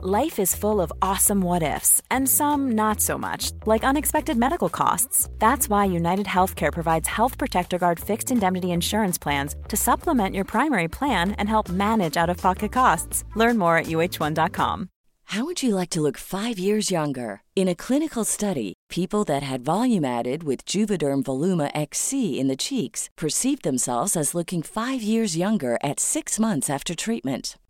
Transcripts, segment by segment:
Life is full of awesome what ifs, and some not so much, like unexpected medical costs. That's why United Healthcare provides Health Protector Guard fixed indemnity insurance plans to supplement your primary plan and help manage out of pocket costs. Learn more at uh1.com. How would you like to look five years younger? In a clinical study, people that had volume added with Juvederm Voluma XC in the cheeks perceived themselves as looking five years younger at six months after treatment.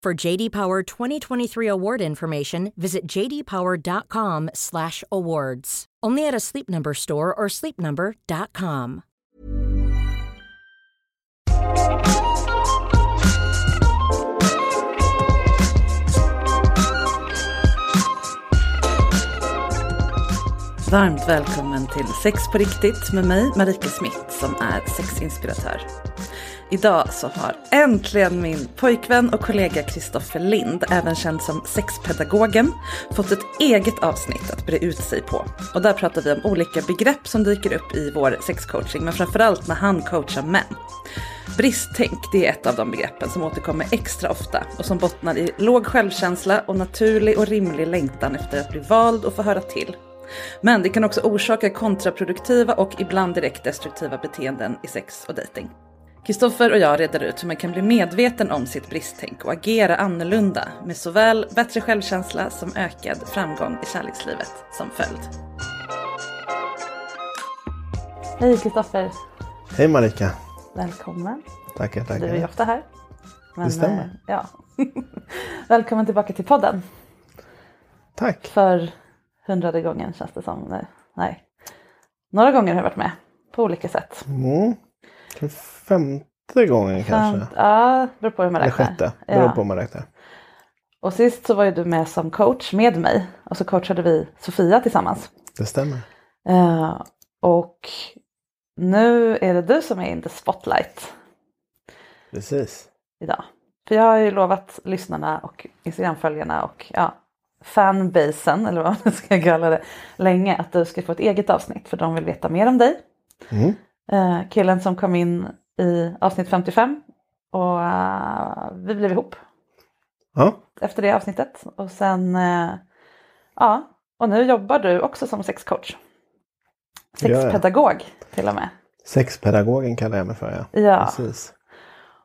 For JD Power 2023 award information, visit jdpower.com/awards. Only at a Sleep Number store or sleepnumber.com. Varmt välkommen till Sex på riktigt med mig Marika Smith som är sexinspiratör. Idag så har äntligen min pojkvän och kollega Kristoffer Lind, även känd som sexpedagogen, fått ett eget avsnitt att bre ut sig på. Och där pratar vi om olika begrepp som dyker upp i vår sexcoaching, men framförallt när han coachar män. Bristtänk, det är ett av de begreppen som återkommer extra ofta och som bottnar i låg självkänsla och naturlig och rimlig längtan efter att bli vald och få höra till. Men det kan också orsaka kontraproduktiva och ibland direkt destruktiva beteenden i sex och dejting. Kristoffer och jag reder ut hur man kan bli medveten om sitt bristtänk och agera annorlunda med såväl bättre självkänsla som ökad framgång i kärlekslivet som följd. Hej Kristoffer! Hej Marika! Välkommen! Tackar, tackar. Du är ju ofta här. Men, Det stämmer. eh, Ja. Välkommen tillbaka till podden. Tack! För hundrade gången känns det som. Nej. Nej. Några gånger har jag varit med på olika sätt. Mm. Femte gången kanske? Samt, ja, beror på hur man Eller räknar. sjätte, beror Ja. på hur man räknar. Och sist så var ju du med som coach med mig och så coachade vi Sofia tillsammans. Det stämmer. Eh, och nu är det du som är in the spotlight Precis. idag. För jag har ju lovat lyssnarna och Instagramföljarna och ja, fanbasen eller vad man ska kalla det länge att du ska få ett eget avsnitt för de vill veta mer om dig. Mm. Eh, killen som kom in i avsnitt 55 och eh, vi blev ihop Ja, efter det avsnittet. Och sen, eh, ja, och nu jobbar du också som sexcoach. Sexpedagog till och med. sexpedagogen kallar jag mig för ja. Ja, Precis.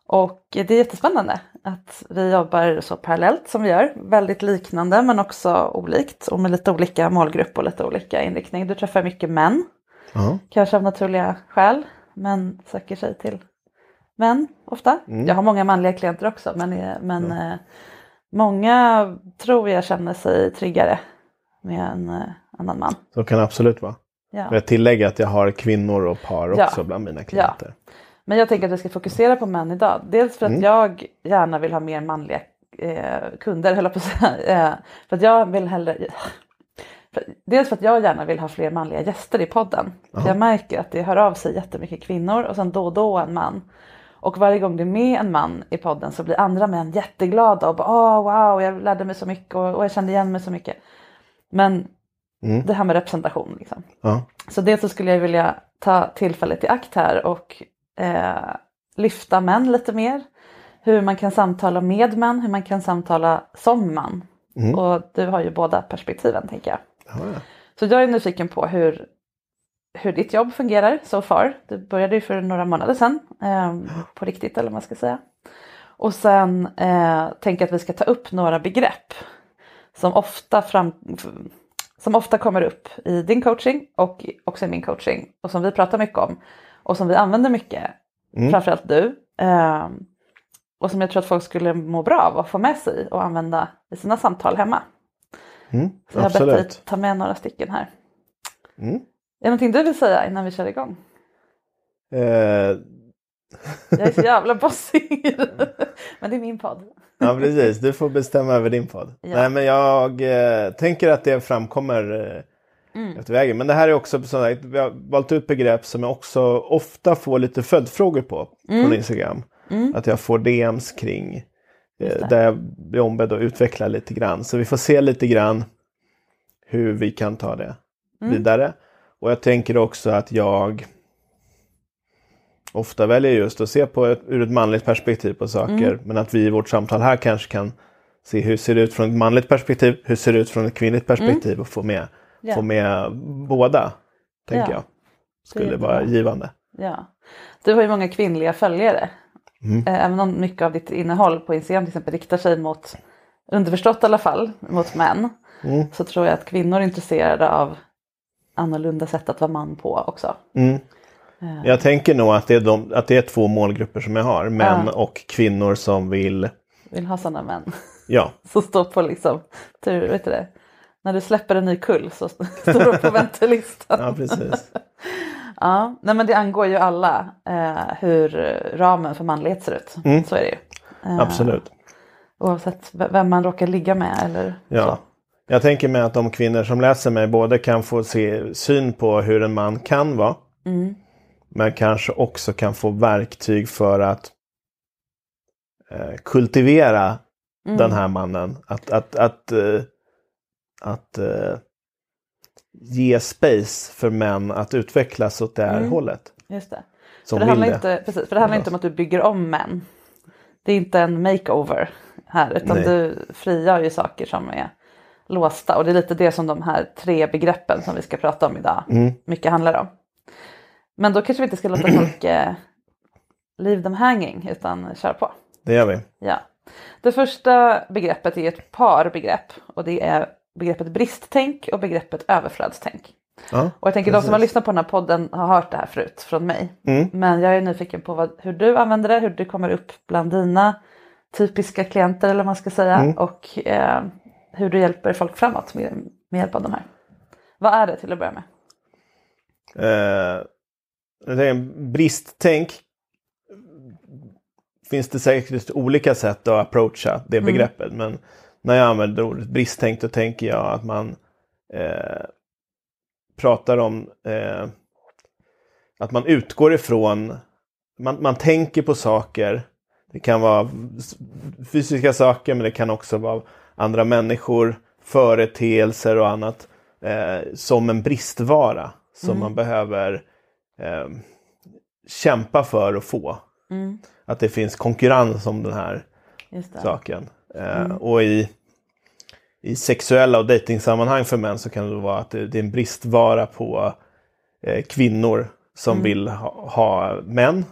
och det är jättespännande att vi jobbar så parallellt som vi gör. Väldigt liknande men också olikt och med lite olika målgrupp och lite olika inriktning. Du träffar mycket män, Ja, kanske av naturliga skäl. Män söker sig till män ofta. Mm. Jag har många manliga klienter också men, men eh, många tror jag känner sig tryggare med en eh, annan man. så kan det absolut vara. Ja. Jag tillägger att jag har kvinnor och par Ja. också bland mina klienter. Men jag tänker att vi ska fokusera på män idag. Dels för att Mm. jag gärna vill ha mer manliga eh, kunder, höll jag på att säga. Eh, för att jag vill hellre... Dels för att jag gärna vill ha fler manliga gäster i podden. Ja. jag märker att det hör av sig jättemycket kvinnor och sen då och då en man. Och varje gång det är med en man i podden så blir andra män jätteglada och bara åh wow jag lärde mig så mycket och, och jag kände igen mig så mycket. Men Mm. det här med representation liksom. Ja. Så dels så skulle jag vilja ta tillfället i akt här och eh, lyfta män lite mer. hur man kan samtala med man, hur man kan samtala som man. Mm. Och du har ju båda perspektiven tänker jag. Ja. Så jag är nyfiken på hur, hur ditt jobb fungerar so far. Du började ju för några månader sedan eh, på riktigt eller vad man ska säga. Och sen eh, tänker jag att vi ska ta upp några begrepp som ofta, fram, som ofta kommer upp i din coaching och också i min coaching och som vi pratar mycket om och som vi använder mycket, Mm. framförallt du. Eh, och som jag tror att folk skulle må bra av att få med sig och använda i sina samtal hemma. Mm. Så jag har bett dig ta med några stycken här. Mm. Är det någonting du vill säga innan vi kör igång? Eh, Jag är så jävla bossig. Men det är min podd. ja, precis. Du får bestämma över din podd. Ja. Nej, men jag eh, tänker att det framkommer eh, Mm. efter vägen. Men det här är också så att vi har valt ut begrepp som jag också ofta får lite följdfrågor på Mm. från Instagram. Att jag får DMs kring. Där jag blir ombedd att utveckla lite grann. Så vi får se lite grann hur vi kan ta det Mm. vidare. Och jag tänker också att jag ofta väljer just att se på ett, ur ett manligt perspektiv på saker. Mm. Men att vi i vårt samtal här kanske kan se hur ser det ut från ett manligt perspektiv, hur ser det ut från ett kvinnligt perspektiv och få med, Mm. Ja. få med båda. Tänker Ja. jag. Skulle vara bra. givande. Ja. Du har ju många kvinnliga följare. Mm. Eh, Även om mycket av ditt innehåll på Instagram till exempel riktar sig mot, underförstått i alla fall, mot män. Mm. Så tror jag att kvinnor är intresserade av annorlunda sätt att vara man på också. Mm. Eh, Jag tänker nog att det, är de, att det är två målgrupper som jag har. Män Ja. och kvinnor som vill, Vill ha sådana män. ja, som står på liksom, tur, vet du det? När du släpper en ny kull så står du på väntelistan. ja precis. Ja, nej men det angår ju alla eh, hur ramen för manlighet ser ut. Mm. Så är det ju. Eh, Absolut. Oavsett vem man råkar ligga med eller Ja. så. Jag tänker mig att de kvinnor som läser mig både kan få se syn på hur en man kan vara. Mm. Men kanske också kan få verktyg för att eh, kultivera Mm. den här mannen. Att, att, att, eh, att eh, ge space för män att utvecklas åt det här Mm. hållet. Just det. Som För det, handlar det. inte, precis, för det handlar inte om att du bygger om män. Det är inte en makeover här utan Nej. du frigör ju saker som är låsta och det är lite det som de här tre begreppen som vi ska prata om idag Mm. mycket handlar om. Men då kanske vi inte ska låta folk eh, leave them hanging utan köra på. Det gör vi. Ja. Det första begreppet är ett par begrepp och det är begreppet bristtänk och begreppet överflödstänk. Ja, Och jag tänker de som har precis. lyssnat på den här podden har hört det här förut från mig. Mm. Men jag är nyfiken på vad, hur du använder det, hur det kommer upp bland dina typiska klienter eller vad man ska säga Mm. och eh, hur du hjälper folk framåt med, med hjälp av de här. Vad är det till att börja med? Eh, jag tänker, bristtänk finns det säkert olika sätt att approacha det Mm. begreppet. Men när jag använder ordet bristtänk då tänker jag att man eh, pratar om eh, att man utgår ifrån, man, man tänker på saker. Det kan vara fysiska saker men det kan också vara andra människor, företeelser och annat eh, som en bristvara som man behöver eh, kämpa för att få. Mm. Att det finns konkurrens om den här Just Eh, och i, i sexuella och dejtingsammanhang för män så kan det vara att det, det är en bristvara på eh, kvinnor som vill ha, ha män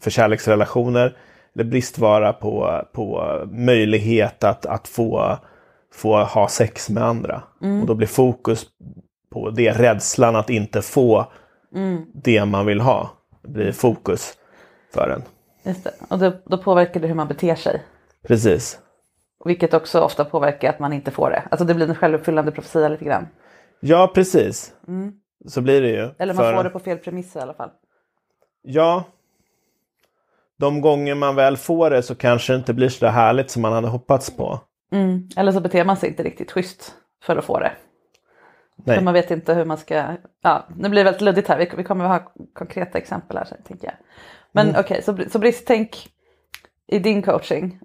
för kärleksrelationer. Eller bristvara på, på möjlighet att, att få, få ha sex med andra. Och då blir fokus på det, rädslan att inte få det man vill ha. Det blir fokus för en. Just det. Och då, då påverkar det hur man beter sig. Precis. Vilket också ofta påverkar att man inte får det. Alltså det blir en självuppfyllande profetia lite grann. Ja, precis. Så blir det ju. Mm. Eller man För- får det på fel premisser i alla fall. Ja. De gånger man väl får det så kanske det inte blir så härligt som man hade hoppats på. Mm. Eller så beter man sig inte riktigt schysst för att få det. Nej. För man vet inte hur man ska, ja nu blir det väldigt luddigt här, vi, kommer att ha konkreta exempel här sen tänker jag. Men Mm. okej, så, så bristtänk i din coaching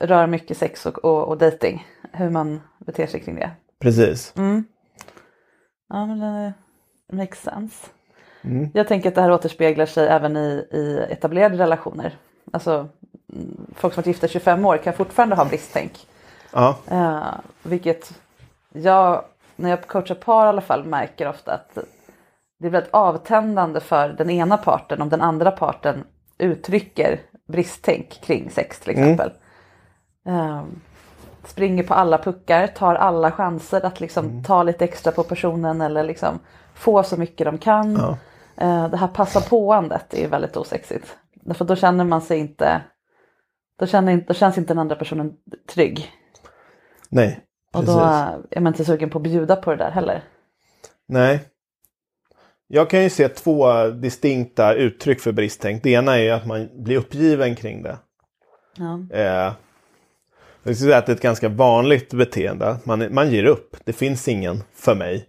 rör mycket sex och, och, och dating. hur man beter sig kring det. Precis. Mm. Ja men det makes sense. Mm. Jag tänker att det här återspeglar sig även i, i etablerade relationer. Alltså mm, folk som varit gifta i 25 år kan fortfarande ha bristtänk. Ja, Eh, vilket jag, när jag coachar par i alla fall, märker ofta att det är väldigt avtändande för den ena parten om den andra parten uttrycker bristtänk kring sex till exempel. Eh, springer på alla puckar, tar alla chanser att liksom ta lite extra på personen eller liksom få så mycket de kan. Ja. Eh, det här passa påandet är väldigt osexigt. Därför då känner man sig inte, då, känner, då känns inte den andra personen trygg. nej. Och Precis. då är man inte sugen på att bjuda på det där heller. Nej. Jag kan ju se två distinkta uttryck för bristtänk. Det ena är ju att man blir uppgiven kring det. Ja. Eh, jag skulle säga att det är ett ganska vanligt beteende. Man, man ger upp. Det finns ingen för mig.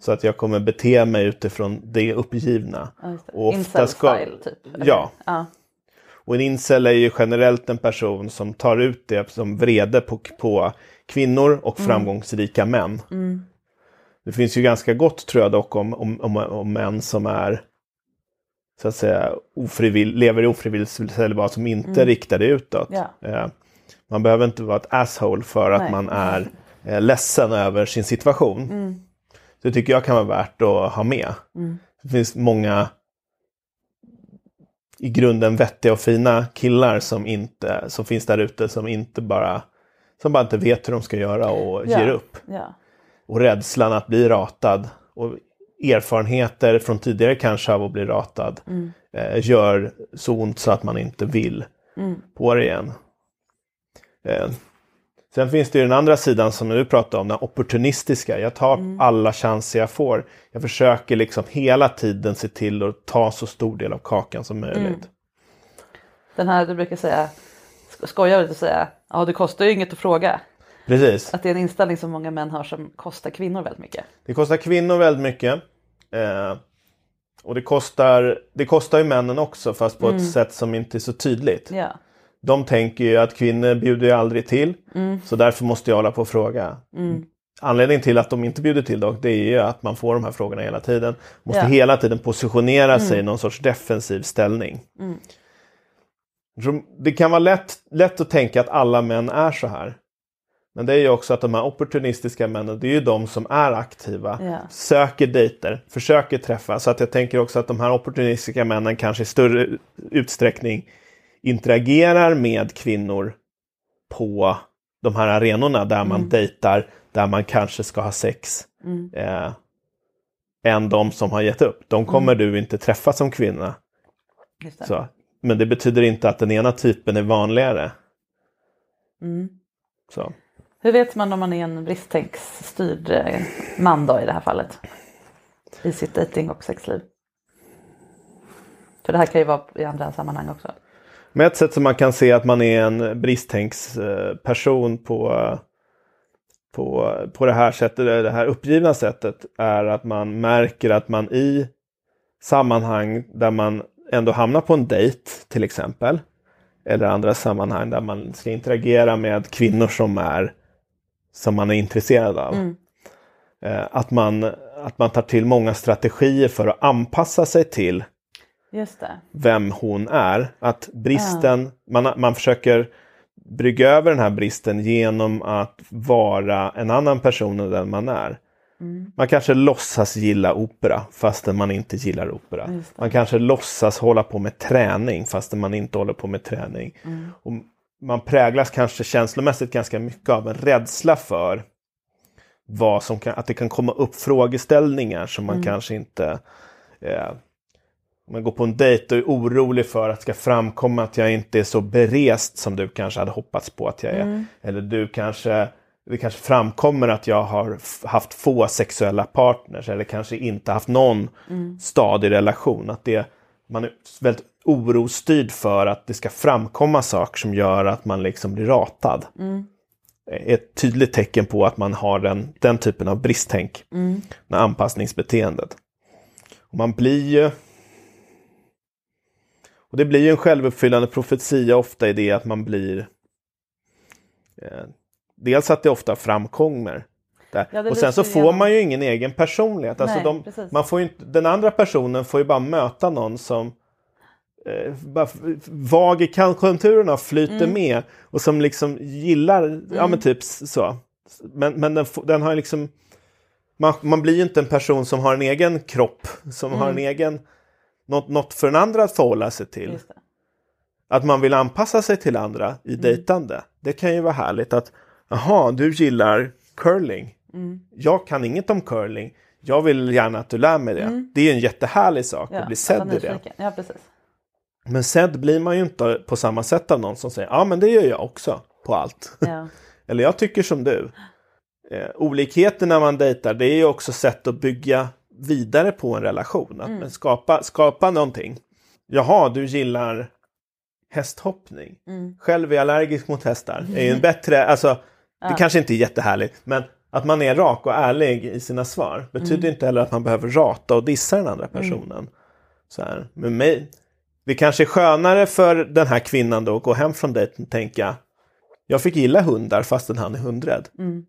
Så att jag kommer bete mig utifrån det uppgivna. Det. Och ofta ska- Incel-style typ. eller? Ja. ja. Och en incel är ju generellt en person som tar ut det som vrede på, på kvinnor och framgångsrika män. Det finns ju ganska gott tror jag dock om, om, om, om män som är så att säga ofrivill, lever i ofrivilligt celibat som inte riktar det utåt. Ja. Man behöver inte vara ett asshole för att Nej. man är eh, ledsen över sin situation. Så det tycker jag kan vara värt att ha med. Det finns många i grunden vettiga och fina killar som, inte, som finns där ute som inte bara som bara inte vet hur de ska göra och Ja. ger upp. Ja. Och rädslan att bli ratad och erfarenheter från tidigare kanske av att bli ratad eh, gör så ont så att man inte vill på det igen. Eh, sen finns det ju den andra sidan som du pratade om, den opportunistiska. Jag tar alla chanser jag får. Jag försöker liksom hela tiden se till att ta så stor del av kakan som möjligt. Den här du brukar säga, sk- skojar lite och säga, ja det kostar ju inget att fråga. Precis. Att det är en inställning som många män har som kostar kvinnor väldigt mycket. Det kostar kvinnor väldigt mycket. Eh, och det kostar, det kostar ju männen också fast på ett sätt som inte är så tydligt. Ja. De tänker ju att kvinnor bjuder ju aldrig till. Så därför måste jag hålla på och fråga. Anledningen till att de inte bjuder till dock, det är ju att man får de här frågorna hela tiden. Måste Ja. hela tiden positionera sig i någon sorts defensiv ställning. Så Det kan vara lätt, lätt att tänka att alla män är så här. Men det är ju också att de här opportunistiska männen, det är ju de som är aktiva, Ja. söker dejter, försöker träffa. Så att jag tänker också att de här opportunistiska männen kanske i större utsträckning interagerar med kvinnor på de här arenorna där man dejtar, där man kanske ska ha sex. Eh, än de som har gett upp. De kommer du inte träffa som kvinna. Det. Så. Men det betyder inte att den ena typen är vanligare. Så. Hur vet man om man är en bristtänksstyrd eh, man då i det här fallet? I sitt dating och sexliv. För det här kan ju vara i andra sammanhang också. Men ett sätt som man kan se att man är en bristtänksperson på, på, på det här sättet, det här uppgivna sättet, är att man märker att man i sammanhang där man ändå hamnar på en dejt till exempel, eller andra sammanhang där man ska interagera med kvinnor som är som man är intresserad av. Eh, Att, man, att man tar till många strategier för att anpassa sig till. Vem hon är. Att bristen, man, man försöker brygga över den här bristen genom att vara en annan person än den man är. Man kanske låtsas gilla opera fastän man inte gillar opera. Man kanske låtsas hålla på med träning fastän man inte håller på med träning. Och man präglas kanske känslomässigt ganska mycket av en rädsla för vad som kan, att det kan komma upp frågeställningar som man kanske inte eh, om man går på en dejt och är orolig för att det ska framkomma att jag inte är så berest som du kanske hade hoppats på att jag är. Eller du kanske, det kanske framkommer att jag har haft få sexuella partners eller kanske inte haft någon stadig relation. Att det, man är väldigt orostyrd för att det ska framkomma saker som gör att man liksom blir ratad. Ett tydligt tecken på att man har den, den typen av bristtänk. Med anpassningsbeteendet. Och man blir ju och det blir ju en självuppfyllande profetia ofta i det att man blir... Eh, dels att det ofta framkommer. Ja, och sen så får igenom. man ju ingen egen personlighet. Alltså Nej, de, precis. man får ju inte, den andra personen får ju bara möta någon som eh, bara vag i konjunkturerna flyter Mm. med och som liksom gillar, ja men typ s- så. Men, men den, den har liksom, man, man blir ju inte en person som har en egen kropp, som har en egen, något, något för en andra att förhålla sig till. Mm. Att man vill anpassa sig till andra i dejtande. Det kan ju vara härligt att, jaha, du gillar curling. Jag kan inget om curling. Jag vill gärna att du lär mig det. Det är en jättehärlig sak att bli sedd i det. Ja. Men sedd blir man ju inte på samma sätt av någon som säger ja men det gör jag också på allt. Ja. Eller jag tycker som du. Eh, olikheten när man dejtar det är ju också sätt att bygga vidare på en relation. Att Mm. men skapa, skapa någonting. Jaha, du gillar hästhoppning. Mm. Själv är jag allergisk mot hästar. är ju en bättre, alltså det kanske inte är jättehärligt men att man är rak och ärlig i sina svar betyder Mm. inte heller att man behöver rata och dissa den andra personen. Så här. Men mig, det kanske är skönare för den här kvinnan då att gå hem från dejten och tänka jag fick gilla hundar fastän han är hundrädd. Mm.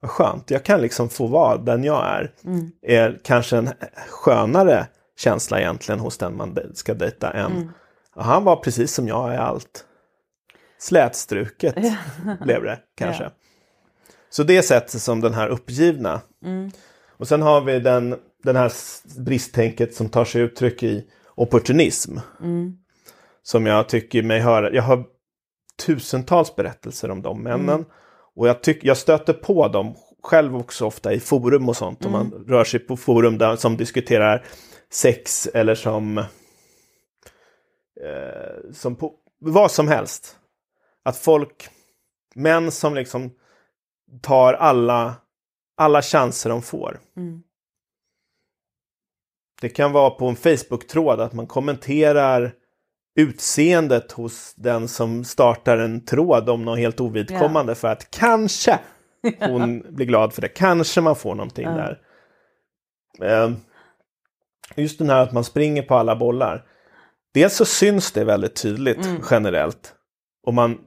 Vad skönt, jag kan liksom få vara den jag är. Mm. Är kanske en skönare känsla egentligen hos den man ska dejta än Mm. "Ja, han var precis som jag är allt. Slätstruket blev det kanske. Ja. Så det är sättet som den här uppgivna. Mm. Och sen har vi den, den här bristtänket som tar sig uttryck i opportunism. Mm. Som jag tycker mig höra. Jag har tusentals berättelser om de männen. Mm. Och jag, tyck, jag stöter på dem själv också ofta i forum och sånt. Om Mm. man rör sig på forum där, som diskuterar sex eller som, eh, som på, vad som helst. Att folk, män som liksom tar alla, alla chanser de får. Mm. Det kan vara på en Facebook-tråd att man kommenterar utseendet hos den som startar en tråd om något helt ovidkommande för att kanske hon blir glad för det. Kanske man får någonting Ja. där. Eh, Just den här att man springer på alla bollar. Dels så syns det väldigt tydligt Mm. generellt. Och man,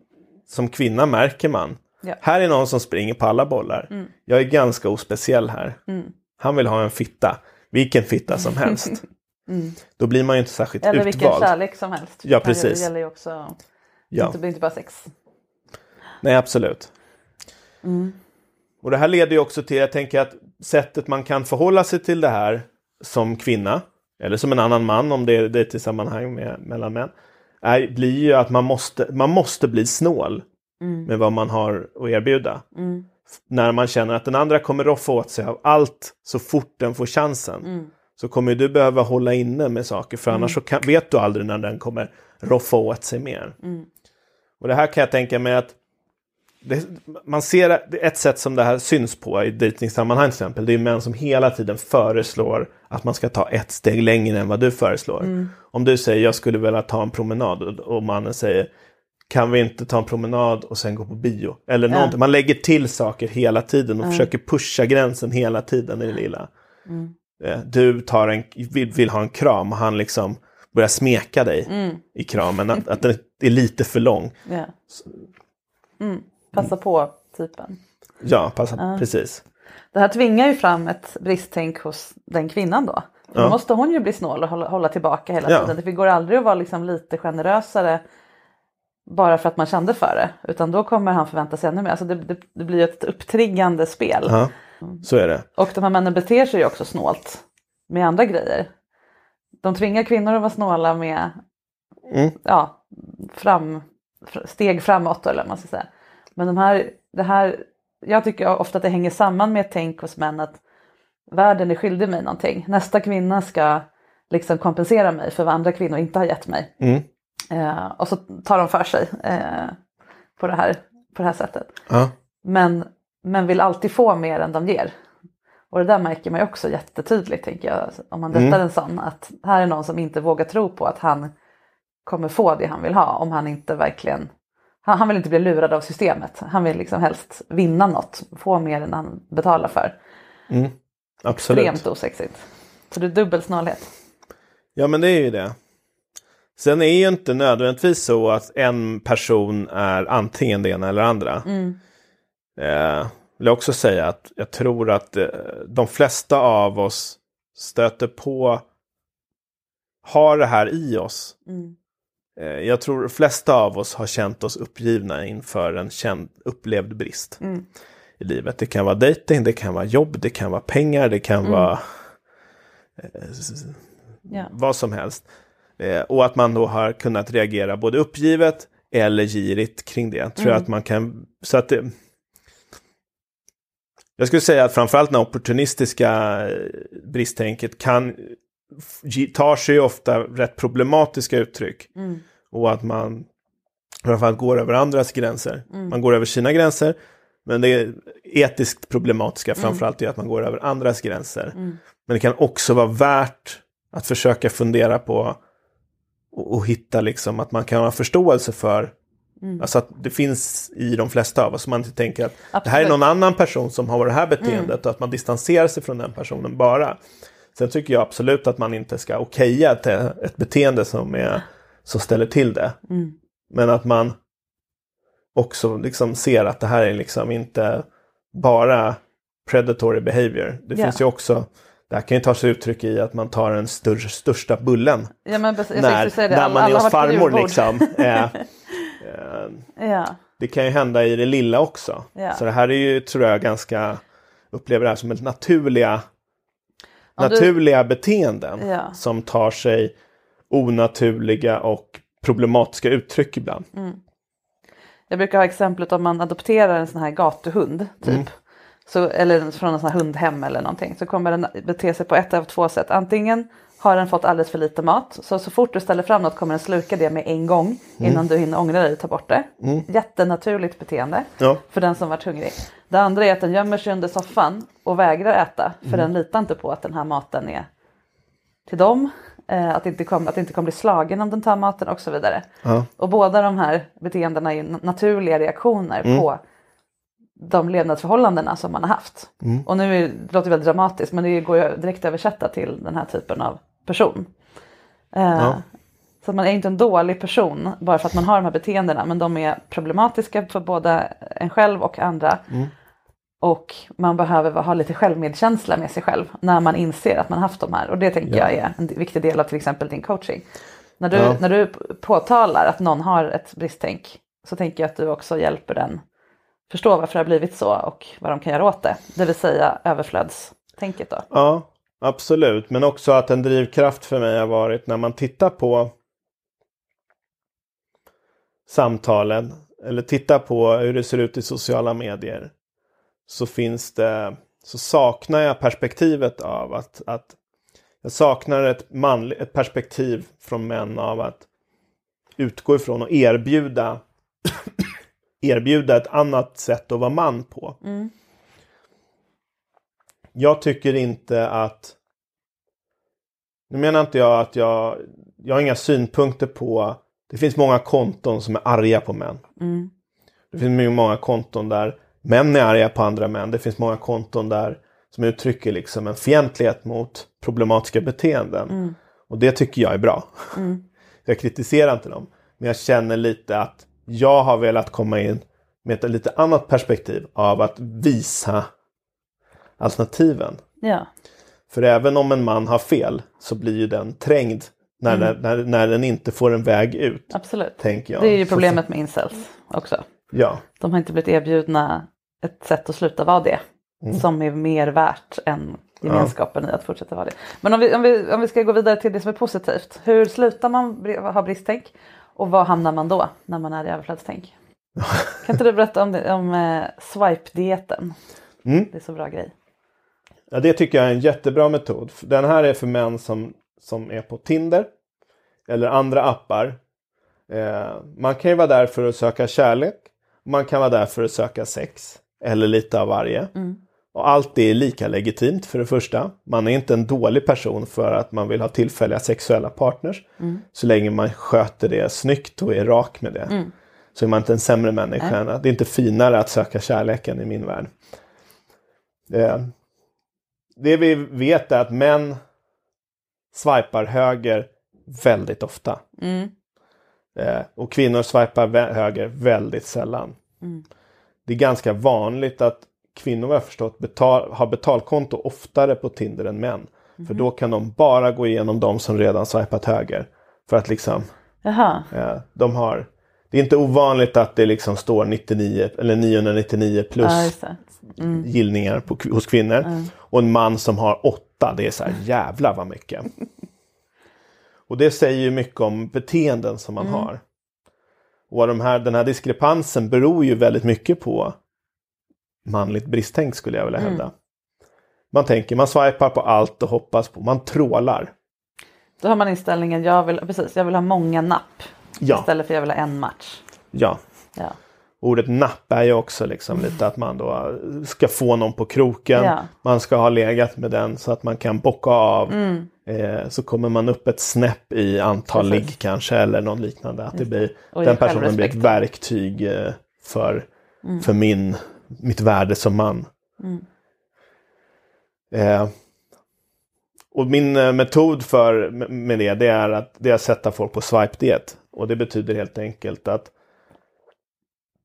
som kvinna märker man. Ja. Här är någon som springer på alla bollar. Mm. Jag är ganska ospeciell här. Mm. Han vill ha en fitta. Vilken fitta som helst. Mm. Då blir man ju inte särskilt Eller vilken utvald. kärlek som helst. Ja, Det precis. Det gäller ju också, Ja. inte, inte bara sex. Nej, absolut. Mm. Och det här leder ju också till, jag tänker att sättet man kan förhålla sig till det här som kvinna, eller som en annan man om det är det i sammanhang med, mellan män, är, blir ju att man måste, man måste bli snål Mm. med vad man har att erbjuda. Mm. När man känner att den andra kommer roffa åt sig av allt så fort den får chansen. Mm. Så kommer du behöva hålla inne med saker för annars så kan, vet du aldrig när den kommer roffa åt sig mer. Mm. Och det här kan jag tänka mig att det, man ser ett sätt som det här syns på i dejtingsammanhang till exempel. Det är män som hela tiden föreslår att man ska ta ett steg längre än vad du föreslår. Om du säger jag skulle vilja ta en promenad och, mannen säger kan vi inte ta en promenad och sen gå på bio? Eller Ja. någonting. Man lägger till saker hela tiden och försöker pusha gränsen hela tiden i det lilla. Eh, Du tar en, vill, vill ha en kram och han liksom börjar smeka dig i kramen. Att, att den är lite för lång. Ja. Mm. Passa på typen. Ja, passa, precis. Det här tvingar ju fram ett bristtänk hos den kvinnan då. Då Ja. måste hon ju bli snål och hålla, hålla tillbaka hela Ja. tiden. Det går aldrig att vara liksom lite generösare bara för att man kände för det. Utan då kommer han förvänta sig ännu mer. Alltså det, det, det blir ett upptriggande spel. Ja, så är det. Och de här männen beter sig ju också snålt med andra grejer. De tvingar kvinnor att vara snåla med Mm. ja, fram, fr- steg framåt eller vad man ska säga. Men de här, det här, jag tycker ofta att det hänger samman med ett tänk hos män att världen är skyldig mig någonting. Nästa kvinna ska liksom kompensera mig för vad andra kvinnor inte har gett mig. Mm. Eh, och så tar de för sig eh, på, det här, på det här sättet. Ja. Men, men vill alltid få mer än de ger. Och det där märker man ju också jättetydligt tänker jag. Om man dejtar en sån. Att här är någon som inte vågar tro på att han kommer få det han vill ha. Om han inte verkligen... Han, han vill inte bli lurad av systemet. Han vill liksom helst vinna något. Få mer än han betalar för. Absolut. Extremt osexigt. Så det är dubbel snålhet. Ja, men det är ju det. Sen är ju inte nödvändigtvis så att en person är antingen det ena eller andra. Mm. Eh, vill jag också säga att jag tror att eh, de flesta av oss stöter på har det här i oss. Eh, Jag tror de flesta av oss har känt oss uppgivna inför en känd, upplevd brist i livet. Det kan vara dating, det kan vara jobb, det kan vara pengar, det kan vara Ja. vad som helst. Eh, och att man då har kunnat reagera både uppgivet eller girigt kring det. Tror jag att man kan... Så att det, jag skulle säga att framförallt när opportunistiska eh, bristtänket kan, tar sig ofta rätt problematiska uttryck. Och att man framförallt går över andras gränser. Man går över sina gränser. Men det är etiskt problematiska framförallt är att man går över andras gränser. Men det kan också vara värt att försöka fundera på och, och hitta liksom att man kan ha förståelse för Alltså att det finns i de flesta av oss. Man inte tänker att det här är Absolut. någon annan person som har det här beteendet och att man distanserar sig från den personen bara. Sen tycker jag absolut att man inte ska okeja ett, ett beteende som, är, som ställer till det. Men att man också liksom ser att det här är liksom inte bara predatory behavior. Det Ja. finns ju också, det här kan ju ta sig uttryck i att man tar den stör, största bullen. Ja, men när när Alla- man är alla hos varit på farmor liksom. Eh, Ja. det kan ju hända i det lilla också. Ja. Så det här är ju, tror jag, ganska, upplever det här som ett naturliga, Om du- naturliga beteenden Ja. som tar sig onaturliga och problematiska uttryck ibland. Jag brukar ha exemplet om man adopterar en sån här gatuhund, typ. Mm. Så, eller från en sån här hundhem eller någonting. Så kommer den bete sig på ett av två sätt. Antingen har den fått alldeles för lite mat. Så så fort du ställer fram något kommer den sluka det med en gång. Mm. Innan du hinner ångra dig och ta bort det. Jättenaturligt beteende. Ja. För den som varit hungrig. Det andra är att den gömmer sig under soffan och vägrar äta. För Mm. den litar inte på att den här maten är till dem. Eh, att, det inte kom, att inte kommer bli slagen om den tar maten och så vidare. Ja. Och båda de här beteendena är naturliga reaktioner Mm. på de levnadsförhållandena som man har haft. Mm. Och nu är, det låter väldigt dramatiskt men det går ju direkt översätta till den här typen av person. Eh, Ja. Så man är inte en dålig person bara för att man har de här beteendena men de är problematiska för både en själv och andra. Mm. Och man behöver ha lite självmedkänsla med sig själv när man inser att man haft de här. Och det tänker Ja. jag är en viktig del av till exempel din coaching. När du, Ja. när du påtalar att någon har ett bristtänk så tänker jag att du också hjälper den förstå varför det har blivit så och vad de kan göra åt det. Det vill säga överflödstänket då. Ja, absolut. Men också att en drivkraft för mig har varit när man tittar på samtalen eller tittar på hur det ser ut i sociala medier så finns det så saknar jag perspektivet av att, att jag saknar ett, manlig, ett perspektiv från män av att utgå ifrån och erbjuda erbjuda ett annat sätt att vara man på. Mm. Jag tycker inte att nu menar inte jag att jag jag har inga synpunkter på det finns många konton som är arga på män. Det finns många konton där män är arga på andra män. Det finns många konton där som uttrycker liksom en fientlighet mot problematiska beteenden. Och det tycker jag är bra. Jag kritiserar inte dem. Men jag känner lite att jag har velat komma in med ett lite annat perspektiv av att visa alternativen. Ja, För även om en man har fel så blir ju den trängd när, den, när, när den inte får en väg ut. absolut. Tänker jag. Det är ju problemet med incels också. Ja, De har inte blivit erbjudna ett sätt att sluta vara det. Mm. Som är mer värt än gemenskapen i att fortsätta vara det. Men om vi, om, vi, om vi ska gå vidare till det som är positivt. Hur slutar man ha bristtänk? Och var hamnar man då när man är i överflödstänk? Kan inte du berätta om, det, om eh, swipe-dieten? Mm. Det är så bra grej. Ja, det tycker jag är en jättebra metod. Den här är för män som, som är på Tinder eller andra appar. Eh, man kan ju vara där för att söka kärlek. Man kan vara där för att söka sex. Eller lite av varje. Och allt är lika legitimt för det första. Man är inte en dålig person för att man vill ha tillfälliga sexuella partners. Så länge man sköter det snyggt och är rak med det. Så är man inte en sämre människa. än att- Det är inte finare att söka kärleken i min värld. Eh, det vi vet är att män swipar höger väldigt ofta. Eh, och kvinnor swipar vä- höger väldigt sällan. Det är ganska vanligt att kvinnor vad jag förstått betal, har betalkonto oftare på Tinder än män. För då kan de bara gå igenom de som redan swipat höger. För att liksom, eh, de har... Det är inte ovanligt att det liksom står 99 eller 999 plus Ja, det. gillningar på, hos kvinnor. Och en man som har åtta, det är så här jävlar vad mycket. och det säger ju mycket om beteenden som man har. Och de här, den här diskrepansen beror ju väldigt mycket på manligt bristtänk skulle jag vilja hävda. Man tänker, man swipar på allt och hoppas på, man trålar. Då har man inställningen, jag vill, precis, jag vill ha många napp. Ja. Istället för jag vill ha en match. Ja, Ja. Ordet napp är ju också liksom lite att man då ska få någon på kroken. Ja. Man ska ha legat med den så att man kan bocka av. Mm. Eh, så kommer man upp ett snäpp i antal Precis. ligg kanske eller något liknande. Att det blir, den personen blir ett verktyg eh, för, för min, mitt värde som man. Eh, och min eh, metod för, med det, det är att, det är att sätta folk på swipe-diet. Och det betyder helt enkelt att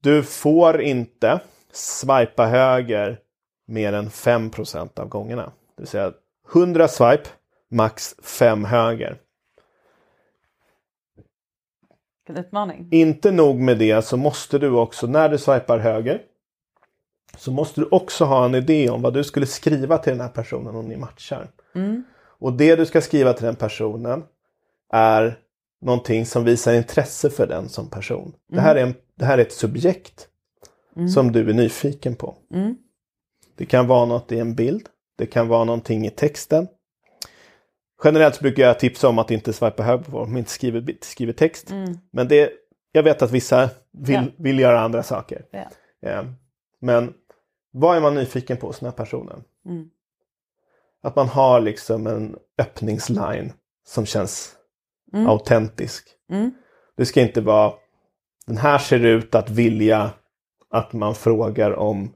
du får inte swipa höger mer än 5% av gångerna. Det vill säga 100 swipe, max 5 höger. Vilken utmaning. Inte nog med det så måste du också, när du swipar höger, så måste du också ha en idé om vad du skulle skriva till den här personen om ni matchar. Och det du ska skriva till den personen är någonting som visar intresse för den som person. Det, här är en, det här är ett subjekt som du är nyfiken på. Det kan vara något i en bild. Det kan vara någonting i texten. Generellt brukar jag tipsa om att inte swipa höger om inte skriver, skriver text. Men det, jag vet att vissa vill, Ja. vill göra andra saker. Ja. Eh, Men vad är man nyfiken på hos den här personen? Mm. Att man har liksom en öppningsline som känns autentisk. Mm. Det ska inte vara den här ser ut att vilja att man frågar om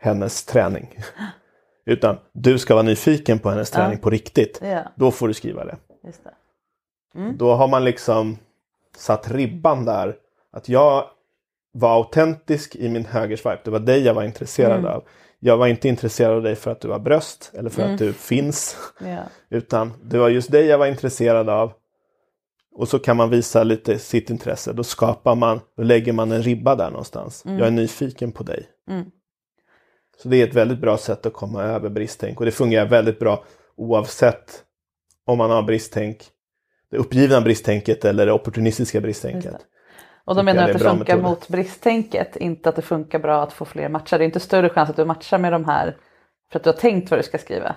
hennes träning. Utan du ska vara nyfiken på hennes träning på riktigt. Ja, Då får du skriva det. det. Då har man liksom satt ribban där. Att jag var autentisk i min högerswipe. Det var dig jag var intresserad av. Jag var inte intresserad av dig för att du har bröst eller för att du finns. Ja. Utan det var just dig jag var intresserad av. Och så kan man visa lite sitt intresse. Då skapar man, då lägger man en ribba där någonstans. Jag är nyfiken på dig. Så det är ett väldigt bra sätt att komma över bristtänk. Och det fungerar väldigt bra oavsett om man har bristtänk, det uppgivna bristtänket eller det opportunistiska bristtänket. Och då menar du att det funkar metoder. mot bristtänket, inte att det funkar bra att få fler matcher. Det är inte större chans att du matchar med de här för att du har tänkt vad du ska skriva.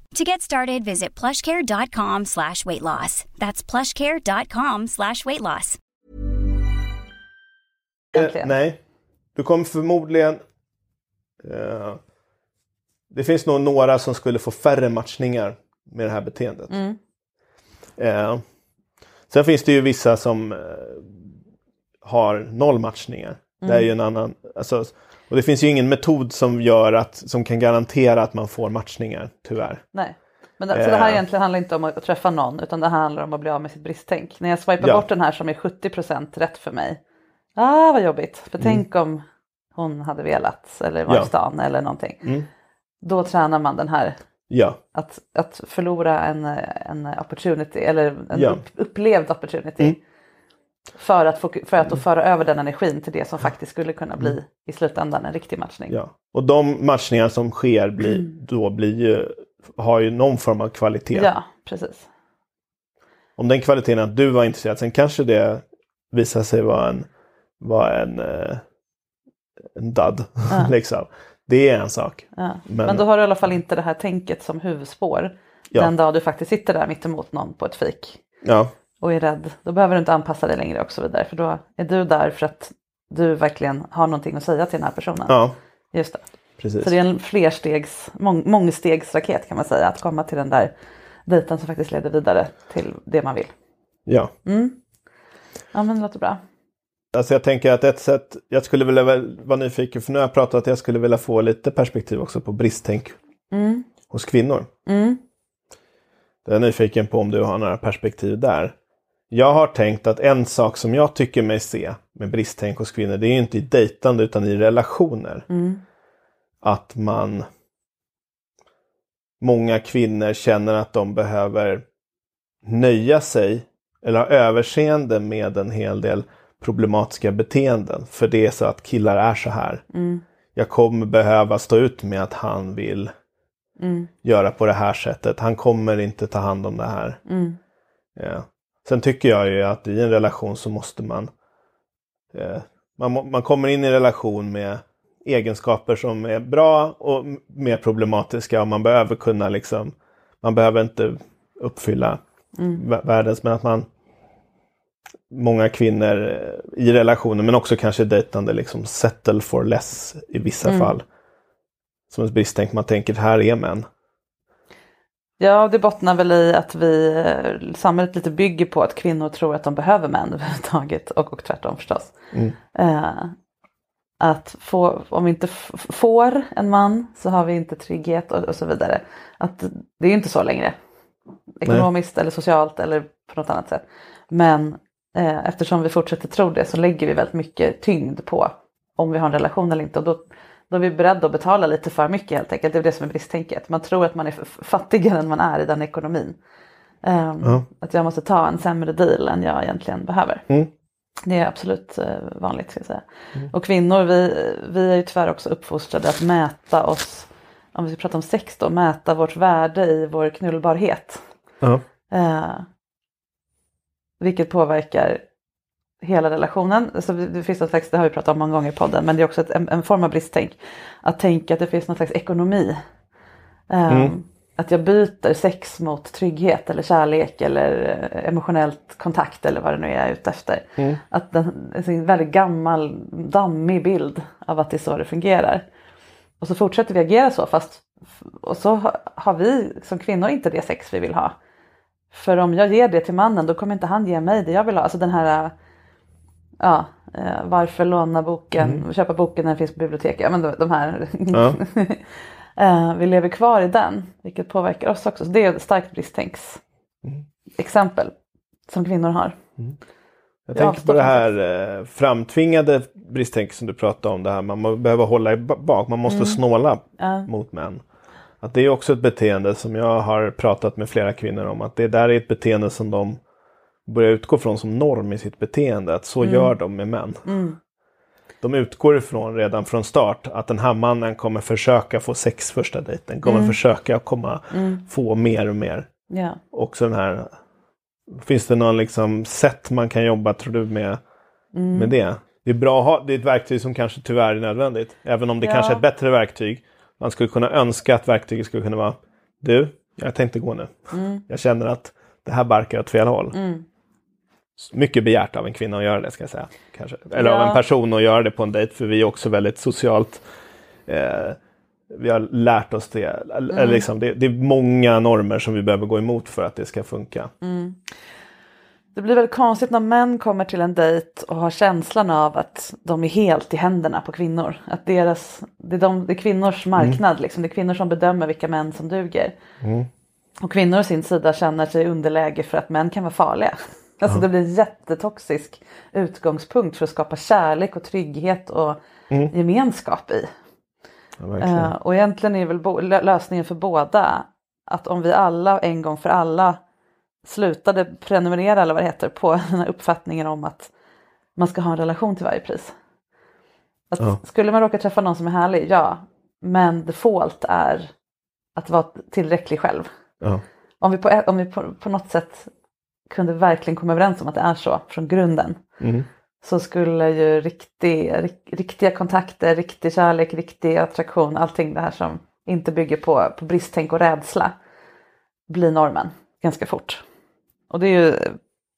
To get started, visit plushcare.com slash weight loss. That's plushcare.com slash weight loss. Eh, nej. Du kommer förmodligen... eh, det finns nog några som skulle få färre matchningar med det här beteendet. Eh, sen finns det ju vissa som eh, har noll matchningar. Det är ju en annan... Alltså, och det finns ju ingen metod som gör att, som kan garantera att man får matchningar, tyvärr. Nej. Men det, så det här Eh. egentligen handlar inte om att träffa någon utan det här handlar om att bli av med sitt bristtänk. När jag swipar Ja. bort den här som är 70% rätt för mig. Ah vad jobbigt, för tänk om hon hade velat eller var Mm. Ja. i stan eller någonting. Mm. Då tränar man den här Ja, att, att förlora en, en opportunity eller en Ja. upp, upplevd opportunity. Mm. För att, för att då föra över den energin till det som faktiskt skulle kunna bli Mm. i slutändan en riktig matchning. ja. Och de matchningar som sker blir, då blir ju, har ju någon form av kvalitet. ja precis. Om den kvaliteten att du var intresserad, sen kanske det visar sig vara en, vara en, eh, en dud. Ja. liksom. Det är en sak. Ja. Men- Men, då har du i alla fall inte det här tänket som huvudspår. Ja. Den dag du faktiskt sitter där mittemot någon på ett fik Ja, och är rädd. Då behöver du inte anpassa dig längre och så vidare. För då är du där för att du verkligen har någonting att säga till den här personen. ja Just det. precis. Så det är en flerstegs, mång, mångstegsraket kan man säga. Att komma till den där dejten som faktiskt leder vidare till det man vill. Ja. Ja men det låter bra. Alltså jag tänker att ett sätt, jag skulle vilja vara nyfiken, för nu har jag pratat att jag skulle vilja få lite perspektiv också på bristtänk hos kvinnor. Mm. Jag är nyfiken på om du har några perspektiv där. Jag har tänkt att en sak som jag tycker mig se med bristtänk hos kvinnor, det är ju inte i dejtande utan i relationer. Att man... Många kvinnor känner att de behöver nöja sig eller ha överseende med en hel del problematiska beteenden. För det är så att killar är så här. Jag kommer behöva stå ut med att han vill göra på det här sättet. Han kommer inte ta hand om det här. Ja. Sen tycker jag ju att i en relation så måste man... Eh, man, man kommer in i en relation med egenskaper som är bra och mer problematiska och man behöver kunna liksom... Man behöver inte uppfylla vä- världens, men att man... Många kvinnor eh, i relationer, men också kanske dejtande, liksom settle for less i vissa fall. Som ett bristtänk, man tänker här är män. Ja, det bottnar väl i att vi, eh, samhället lite bygger på att kvinnor tror att de behöver män överhuvudtaget och, och tvärtom förstås. Eh, att få, om vi inte får en man så har vi inte trygghet och, och så vidare. Att det är inte så längre. Ekonomiskt eller socialt eller på något annat sätt. Men eh, eftersom vi fortsätter tro det så lägger vi väldigt mycket tyngd på om vi har en relation eller inte. Och då, då är vi beredda att betala lite för mycket helt enkelt. Det är det som är bristtänket. Man tror att man är fattigare än man är i den ekonomin. Ehm, Att jag måste ta en sämre deal än jag egentligen behöver. Det är absolut eh, vanligt ska jag säga. Och kvinnor vi, vi är ju tyvärr också uppfostrade att mäta oss, om vi ska prata om sex då, mäta vårt värde i vår knullbarhet. Ja. Eh, vilket påverkar hela relationen. Så det finns något slags, det har vi pratat om många gånger i podden, men det är också ett, en, en form av bristtänk. Att tänka att det finns någon slags ekonomi. Eh, Att jag byter sex mot trygghet eller kärlek eller eh, emotionellt kontakt eller vad det nu är jag är ute efter. Att den, det är en väldigt gammal, dammig bild av att det är så det fungerar. Och så fortsätter vi agera så fast och så ha- har vi som kvinnor inte det sex vi vill ha. För om jag ger det till mannen då kommer inte han ge mig det jag vill ha. Alltså den här, ja, Eh, varför låna boken, köpa boken när den finns på biblioteket. Ja, men de, de här. Ja. eh, vi lever kvar i den, vilket påverkar oss också. Så det är ett starkt bristtänks exempel som kvinnor har. Jag Jag tänker på det här eh, framtvingade bristtänk som du pratade om. Det här man behöver hålla i ba- bak. Man måste snåla mot män. Att det är också ett beteende som jag har pratat med flera kvinnor om. Att det där är ett beteende som de börjar utgå från som norm i sitt beteende. Att så gör de med män. De utgår ifrån redan från start att den här mannen kommer försöka få sex första dejten. Kommer försöka komma få mer och mer. Ja. Också den här Finns det någon liksom sätt man kan jobba tror du med, Mm. med det? Det är bra att ha, det är ett verktyg som kanske tyvärr är nödvändigt. Även om det Ja. kanske är ett bättre verktyg. Man skulle kunna önska att verktyget skulle kunna vara Du, jag tänkte gå nu. Mm. Jag känner att det här barkar åt fel håll. Mycket begärt av en kvinna att göra det ska jag säga. Kanske. Eller av Ja. en person att göra det på en dejt. För vi är också väldigt socialt eh, vi har lärt oss det. Eller Mm. Liksom, det. Det är många normer som vi behöver gå emot för att det ska funka. Det blir väldigt konstigt när män kommer till en dejt och har känslan av att de är helt i händerna på kvinnor. Att deras, det, är de, det är kvinnors marknad, liksom. det är kvinnor som bedömer vilka män som duger. Och kvinnor å sin sida känner sig i underläge för att män kan vara farliga. Alltså det blir en jättetoxisk utgångspunkt för att skapa kärlek och trygghet och gemenskap i. Ja. Eh, och egentligen är väl lösningen för båda att om vi alla en gång för alla slutade prenumerera eller vad det heter på den här uppfattningen om att man ska ha en relation till varje pris. Att Ja. Skulle man råka träffa någon som är härlig, ja. Men default är att vara tillräcklig själv. Ja. Om vi, på, om vi på, på något sätt kunde verkligen komma överens om att det är så från grunden Mm. så skulle ju riktig, rik, riktiga kontakter, riktig kärlek, riktig attraktion, allting det här som inte bygger på, på bristtänk och rädsla bli normen ganska fort. Och det är ju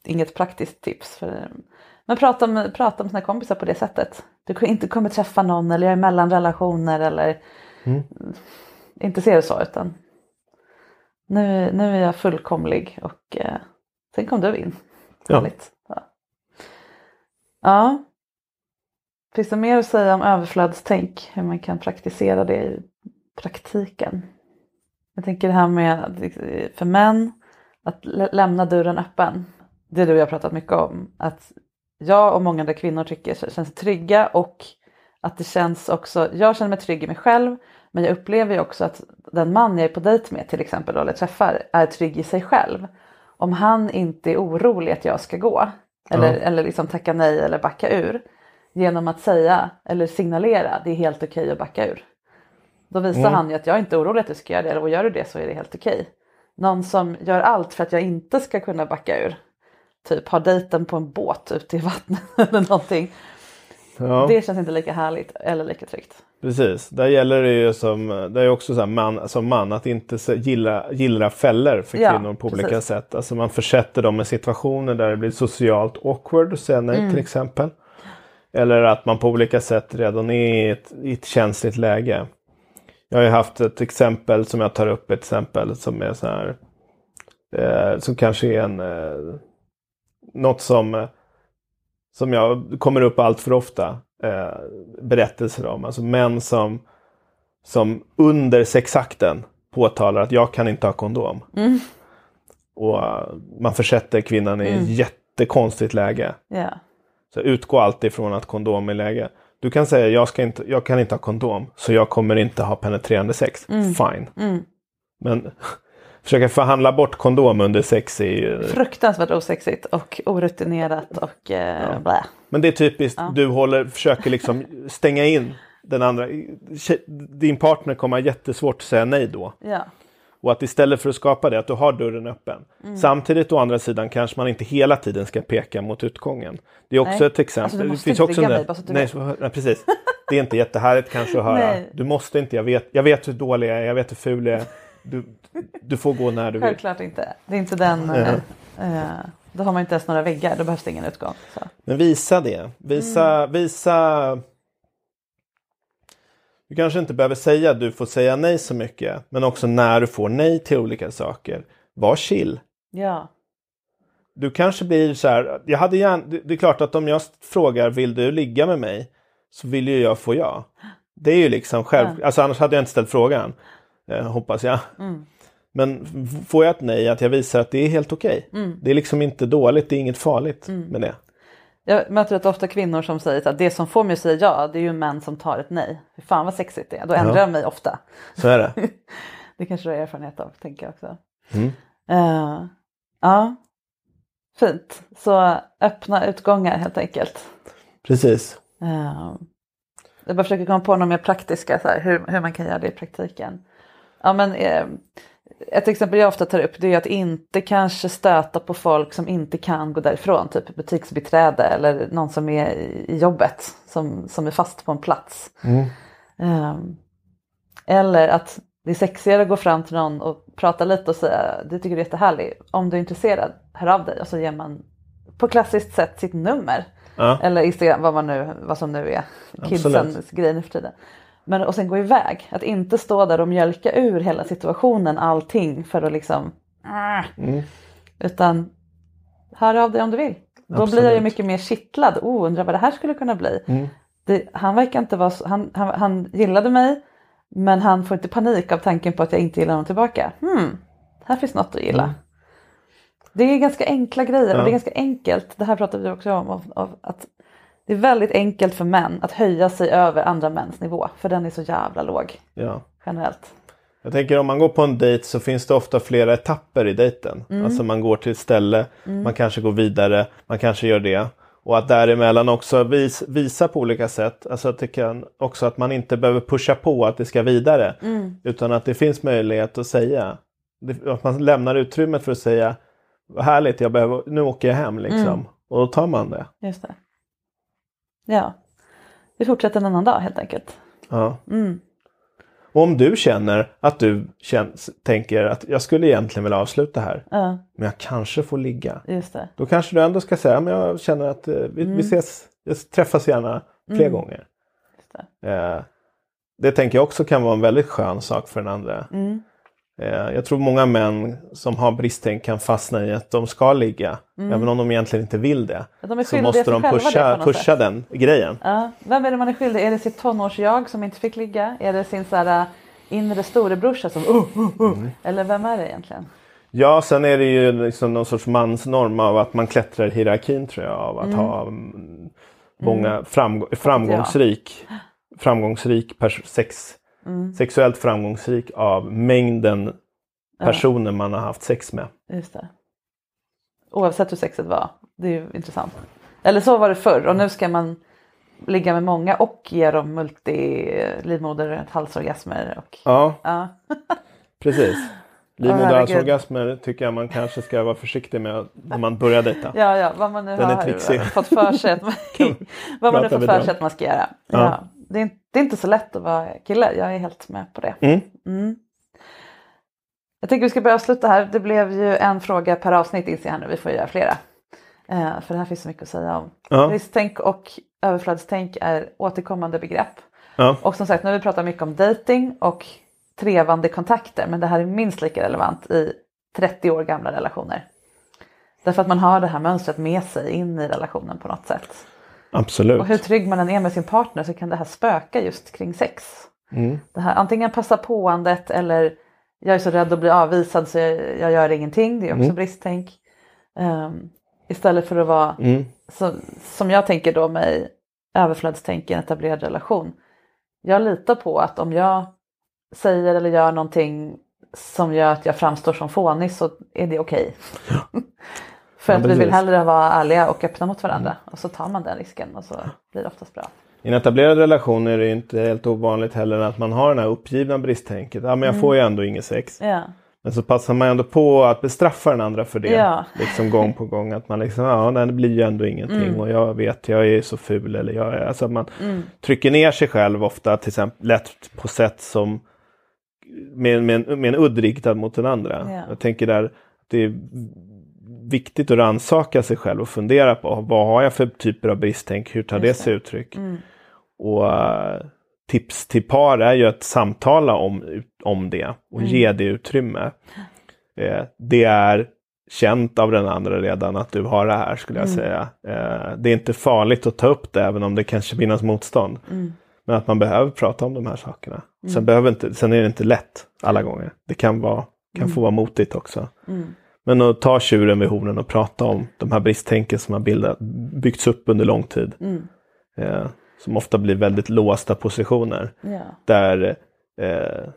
inget praktiskt tips. För, men prata med, prata med sina kompisar på det sättet. Du inte kommer träffa någon eller jag är mellan relationer eller inte se det så utan nu, nu är jag fullkomlig och eh, sen kom du in. Ja. Ja. ja. Finns det mer att säga om överflödstänk? Hur man kan praktisera det i praktiken? Jag tänker det här med för män att lä- lämna dörren öppen. Det är du och jag har pratat mycket om. Att jag och många andra kvinnor tycker känns trygga och att det känns också, jag känner mig trygg i mig själv men jag upplever ju också att den man jag är på dejt med till exempel eller träffar är trygg i sig själv. Om han inte är orolig att jag ska gå eller, Ja. eller liksom tacka nej eller backa ur genom att säga eller signalera det är helt okej att backa ur. Då visar Mm. han ju att jag är inte orolig att du ska göra det och gör du det så är det helt okej. Någon som gör allt för att jag inte ska kunna backa ur. Typ har dejten på en båt ute i vattnet eller någonting. Ja. Det känns inte lika härligt eller lika tryggt. Precis, där gäller det ju som, det är också så här man, som man att inte gilla, gillra fällor för Ja, kvinnor på olika precis. sätt. Alltså man försätter dem i situationer där det blir socialt awkward att nej Mm. till exempel. Eller att man på olika sätt redan är i ett, i ett känsligt läge. Jag har ju haft ett exempel som jag tar upp, ett exempel som är så här. Eh, som kanske är en, eh, något som, eh, som jag kommer upp allt för ofta. Eh, berättelser om. Alltså män som, som under sexakten påtalar att jag kan inte ha kondom. Och eh, man försätter kvinnan i ett jättekonstigt läge. Ja. Så utgå alltid ifrån att kondom är läge. Du kan säga jag, ska inte, jag kan inte ha kondom så jag kommer inte ha penetrerande sex. Fine. Men försöka förhandla bort kondom under sex är ju... Fruktansvärt osexigt och orutinerat och eh, blä. Men det är typiskt, du håller, försöker liksom stänga in den andra. Din partner kommer ha jättesvårt att säga nej då. Ja. Och att istället för att skapa det, att du har dörren öppen. Mm. Samtidigt å andra sidan kanske man inte hela tiden ska peka mot utgången. Det är också Nej. ett exempel. Alltså, du måste det finns inte också ligga mig, bara så att du nej, vet. så- nej, precis. Det är inte jättehärligt kanske att höra. Nej. Du måste inte, jag vet, jag vet hur dålig jag är, jag vet hur ful jag är. Du, du får gå när du vill. Självklart inte. Det är inte den... Eh, eh, då har man inte ens några väggar, då behövs det ingen utgång. Så. Men visa det. Visa, Mm. visa. Du kanske inte behöver säga att du får säga nej så mycket. Men också när du får nej till olika saker. Var chill. Ja. du kanske blir så här, jag hade gärna, det är klart att om jag frågar vill du ligga med mig? Så vill ju jag få ja. Det är ju liksom själv, alltså annars hade jag inte ställt frågan. Eh, hoppas jag. Men f- får jag ett nej, att jag visar att det är helt okej. Det är liksom inte dåligt, det är inget farligt med det. Jag möter rätt ofta kvinnor som säger att det som får mig att säga ja det är ju män som tar ett nej. Fy fan vad sexigt det är. Då ändrar Ja. jag mig ofta. Så är det. Det kanske du har erfarenhet av tänker jag också. Mm. Eh, ja, fint. Så öppna utgångar helt enkelt. Precis. Eh, jag bara försöker komma på några mer praktiska, så här, hur, hur man kan göra det i praktiken. Ja, men, eh, ett exempel jag ofta tar upp det är att inte kanske stöta på folk som inte kan gå därifrån, typ butiksbiträde eller någon som är i jobbet som, som är fast på en plats. Eh, eller att det är sexigare att gå fram till någon och prata lite och säga du tycker det är jättehärligt, om du är intresserad, hör av dig och så ger man på klassiskt sätt sitt nummer. Ja. Eller Instagram, vad, man nu, vad som nu är kidsens grej nu för tiden. Men och sen gå iväg, att inte stå där och mjölka ur hela situationen, allting för att liksom... ah. Utan hör av dig om du vill. Då blir jag ju Absolut. mycket mer kittlad. Oh, undrar vad det här skulle kunna bli. Det, han verkar inte vara så, han, han, han gillade mig men han får inte panik av tanken på att jag inte gillar honom tillbaka. Hmm, här finns något att gilla. Det är ganska enkla grejer och Ja. det är ganska enkelt, det här pratar vi också om, av, av att det är väldigt enkelt för män att höja sig över andra mäns nivå för den är så jävla låg Ja. generellt. Jag tänker om man går på en dejt så finns det ofta flera etapper i dejten. Alltså man går till ett ställe, man kanske går vidare, man kanske gör det. Och att däremellan också vis, visa på olika sätt. Alltså att det kan också att man inte behöver pusha på att det ska vidare. Utan att det finns möjlighet att säga. Att man lämnar utrymmet för att säga vad härligt, jag behöver, nu åker jag hem liksom. Och då tar man det. Just det. Ja, vi fortsätter en annan dag helt enkelt. Ja. Och om du känner att du känns, tänker att jag skulle egentligen vilja avsluta här. Ja, Men jag kanske får ligga. just det. Då kanske du ändå ska säga men jag känner att eh, vi, vi ses, jag träffas gärna fler gånger. Just Eh, det tänker jag också kan vara en väldigt skön sak för den andra. Eh, jag tror många män som har bristtänk kan fastna i att de ska ligga. Även om de egentligen inte vill det. De så måste de pusha, pusha den grejen. Ja, vem är det man är skyldig? Är det sitt tonårsjag som inte fick ligga? Är det sin så här, äh, inre storebrorsa som uh, uh, uh. Eller vem är det egentligen? Ja, sen är det ju liksom någon sorts mansnorm av att man klättrar i hierarkin tror jag. Av att ha mm, många framgång, framgångsrik, framgångsrik pers- sex, sexuellt framgångsrik av mängden personer man har haft sex med. Just det. Oavsett hur sexet var. Det är ju intressant. Eller så var det förr och nu ska man ligga med många och ge dem multilivmoder halsorgasmer. Och, Ja, ja. precis. Livmoderhalsorgasmer tycker jag man kanske ska vara försiktig med när man börjar dejta. ja, ja, vad man nu Den har fått för sig att man, vad man nu vidare för sig att man ska göra. Ja. Ja. Det, är, inte- det är inte så lätt att vara kille, jag är helt med på det. Mm. Mm. Jag tänker vi ska börja avsluta här. Det blev ju en fråga per avsnitt inser jag nu. Vi får göra flera. Eh, för det här finns så mycket att säga om. Ja. Risktänk och överflödstänk är återkommande begrepp. Ja. Och som sagt, nu har vi pratat mycket om dating och trevande kontakter. Men det här är minst lika relevant i 30 år gamla relationer. Därför att man har det här mönstret med sig in i relationen på något sätt. Absolut. Och hur trygg man än är med sin partner så kan det här spöka just kring sex. Mm. Det här antingen passa påandet eller jag är så rädd att bli avvisad så jag, jag gör ingenting. Det är också bristtänk. Ehm, istället för att vara, Mm. så, som jag tänker då med överflödstänk i en etablerad relation. Jag litar på att om jag säger eller gör någonting som gör att jag framstår som fånig så är det okej. för Ja, att vi vill precis. hellre vara ärliga och öppna mot varandra. Och så tar man den risken och så blir det oftast bra. I en etablerad relation är det inte helt ovanligt heller att man har den här uppgivna bristtänket. Ja, men jag får ju ändå inget sex. Ja, Men så passar man ändå på att bestraffa den andra för det. Ja. Liksom gång på gång. Att man liksom, ja nej, det blir ju ändå ingenting. Mm. Och jag vet, jag är så ful. Eller jag är, alltså man trycker ner sig själv ofta till exempel lätt på sätt som med, med, en, med en udd riktad mot den andra. Ja. Jag tänker där, det är viktigt att rannsaka sig själv och fundera på vad har jag för typer av bristtänk, hur tar det sig uttryck? Och eh, tips till par är ju att samtala om, om det och ge det utrymme. Eh, det är känt av den andra redan att du har det här skulle jag säga. Eh, det är inte farligt att ta upp det även om det kanske finns motstånd. Men att man behöver prata om de här sakerna. Sen, behöver inte, sen är det inte lätt alla gånger. Det kan, vara, kan få vara motigt också. Men att ta tjuren vid hornen och prata om de här bristtänken som har bildat, byggts upp under lång tid. Eh, som ofta blir väldigt låsta positioner. Ja. Där eh,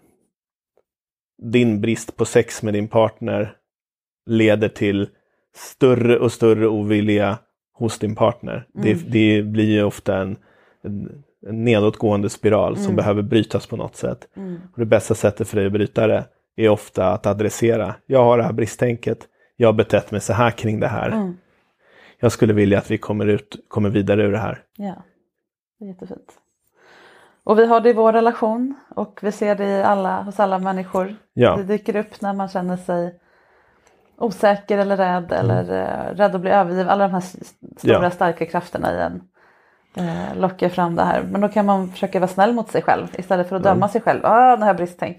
din brist på sex med din partner leder till större och större ovilja hos din partner. Det, det blir ju ofta en, en, en nedåtgående spiral som behöver brytas på något sätt. Och det bästa sättet för dig att bryta det är ofta att adressera. Jag har det här bristtänket. Jag har betett mig så här kring det här. Jag skulle vilja att vi kommer, ut, kommer vidare ur det här. Ja, det är jättefint. Och vi har det i vår relation och vi ser det i alla, hos alla människor. Ja. Det dyker upp när man känner sig osäker eller rädd eller eh, rädd att bli övergiven. Alla de här stora Mm. Ja. starka krafterna i en eh, lockar fram det här. Men då kan man försöka vara snäll mot sig själv istället för att döma sig själv. Ah, det här bristtänk.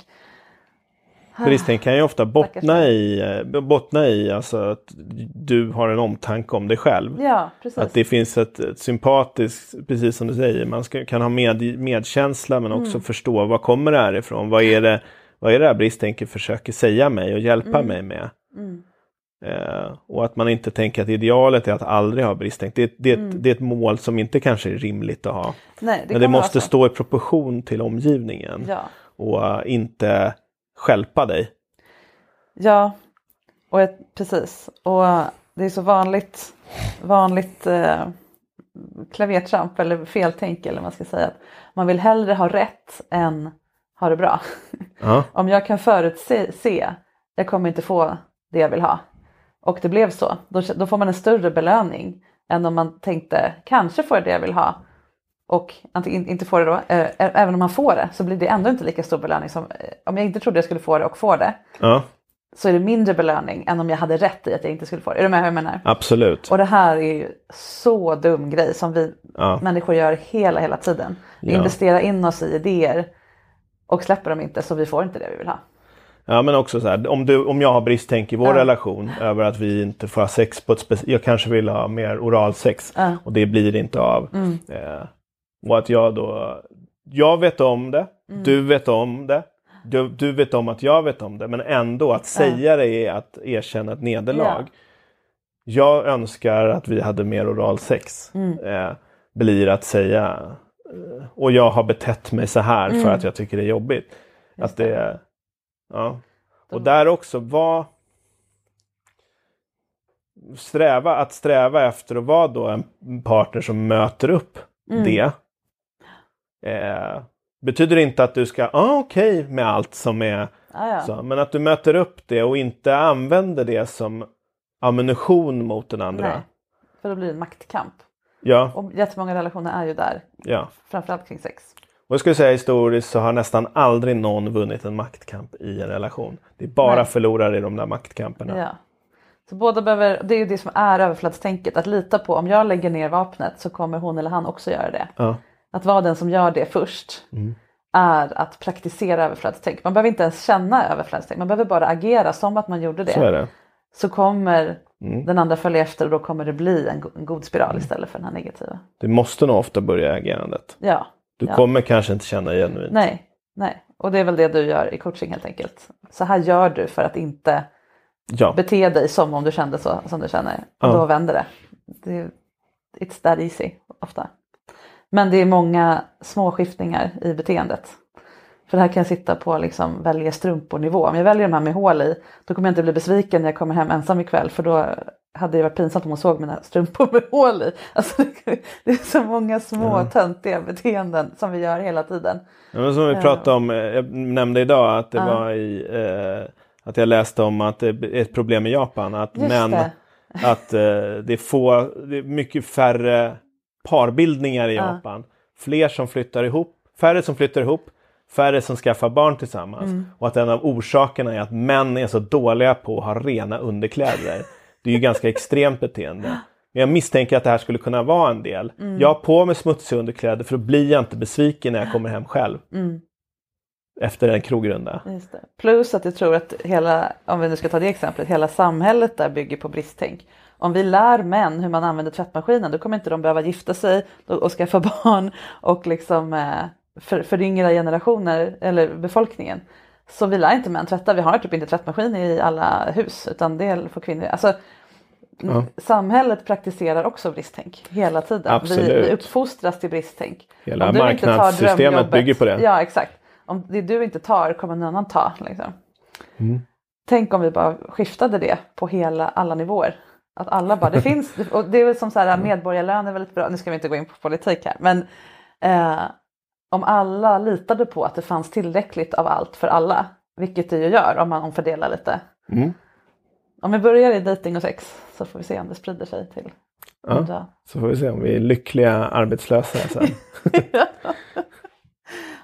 Bristtänk kan ju ofta bottna i, eh, bottna i alltså att du har en omtanke om dig själv. Ja. Att det finns ett, ett sympatiskt, precis som du säger, man ska, kan ha med, medkänsla men Mm. också förstå var kommer det här ifrån? Vad är det, vad är det här bristtänket försöker säga mig och hjälpa Mm. mig med? Eh, och att man inte tänker att idealet är att aldrig ha bristtänk. Det, det, är ett- det är ett mål som inte kanske är rimligt att ha. Nej, det men det måste så. stå i proportion till omgivningen. Ja. Och eh, inte stjälpa dig. Ja, och ett, precis. Och det är så vanligt, vanligt eh, klavertramp eller feltänk eller vad man ska säga. Att man vill hellre ha rätt än ha det bra. Ja. Om jag kan förutse, se, jag kommer inte få det jag vill ha. Och det blev så. Då, då får man en större belöning än om man tänkte kanske får jag det jag vill ha. Och antingen inte får det då, eh, även om man får det så blir det ändå inte lika stor belöning som eh, om jag inte trodde jag skulle få det och får det ja, så är det mindre belöning än om jag hade rätt i att jag inte skulle få det. Är du med hur jag menar? absolut. Och det här är ju så dum grej som vi Ja. människor gör hela, hela tiden. Vi Ja. investerar in oss i idéer och släpper dem inte så vi får inte det vi vill ha. Ja men också så här, om, du, om jag har bristtänk i vår Ja. relation över att vi inte får ha sex på ett speciellt... Jag kanske vill ha mer oralsex Ja. Mm. och det blir inte av. Eh, och att jag då... Jag vet om det, Mm. du vet om det, du, du vet om att jag vet om det. Men ändå att säga det är att erkänna ett nederlag. Ja. Jag önskar att vi hade mer oralsex. Mm. Eh, blir att säga eh, och jag har betett mig så här Mm. för att jag tycker det är jobbigt. att det, ja. Och där också, vad... Sträva, att sträva efter att vara då en partner som möter upp Mm. det. Eh, betyder inte att du ska, ah, okej med allt som är Ja, ja. så, men att du möter upp det och inte använder det som ammunition mot den andra. Nej, för då blir det en maktkamp. Ja, Och jättemånga relationer är ju där, ja. framförallt kring sex. Och jag skulle säga historiskt så har nästan aldrig någon vunnit en maktkamp i en relation. Det är bara Nej. förlorare i de där maktkamperna. Ja. Så båda behöver, det är ju det som är överflödstänket, att lita på om jag lägger ner vapnet så kommer hon eller han också göra det. Ja. Att vara den som gör det först är att praktisera överflödstänk. Man behöver inte ens känna överflödstänk, man behöver bara agera som att man gjorde det. Så det. Så kommer den andra följa efter och då kommer det bli en, go- en god spiral istället för den här negativa. Du måste nog ofta börja agerandet. Ja. Du ja. kommer kanske inte känna genuint. Nej, nej. Och det är väl det du gör i coaching helt enkelt. Så här gör du för att inte Ja, bete dig som om du kände så som du känner. Och Ja. då vänder det. det. It's that easy ofta. Men det är många små skiftningar i beteendet. För det här kan sitta på liksom välja strumpor-nivå. Om jag väljer de här med hål i, då kommer jag inte bli besviken när jag kommer hem ensam ikväll. För då hade det varit pinsamt om hon såg mina strumpor med hål i. Alltså det, är så många små töntiga beteenden som vi gör hela tiden. Ja, som vi Ja. pratade om, eh, jag nämnde idag att det Ja. var i, eh, att jag läste om att det är ett problem i Japan. Att Just män, det. att eh, det, är få, det är mycket färre parbildningar i Ja. Japan. Fler som flyttar ihop, färre som flyttar ihop, färre som skaffar barn tillsammans. Mm. Och att en av orsakerna är att män är så dåliga på att ha rena underkläder. Det är ju ganska extremt beteende. Men jag misstänker att det här skulle kunna vara en del. Mm. Jag har på mig smutsiga underkläder för då blir jag inte besviken när jag kommer hem själv. efter en krogrunda. Plus att jag tror att hela, om vi nu ska ta det exemplet, hela samhället där bygger på bristtänk. Om vi lär män hur man använder tvättmaskinen då kommer inte de behöva gifta sig och skaffa barn och liksom eh, för, föryngra generationer eller befolkningen. Så vi lär inte män tvätta, vi har typ inte tvättmaskin i alla hus utan det får kvinnor. Alltså, Ja. Samhället praktiserar också bristtänk hela tiden. Vi, Absolut. vi uppfostras till bristtänk. Hela Om du inte tar marknadssystemet bygger på det. Ja exakt. Om det du inte tar kommer någon annan ta. Liksom. Mm. Tänk om vi bara skiftade det på hela, alla nivåer. Att alla bara, det finns, och det är väl som så här medborgarlön är väldigt bra, nu ska vi inte gå in på politik här, men eh, om alla litade på att det fanns tillräckligt av allt för alla, vilket det ju gör om man omfördelar lite. Mm. Om vi börjar i dating och sex så får vi se om det sprider sig till Ja. andra. Så får vi se om vi är lyckliga arbetslösa sen.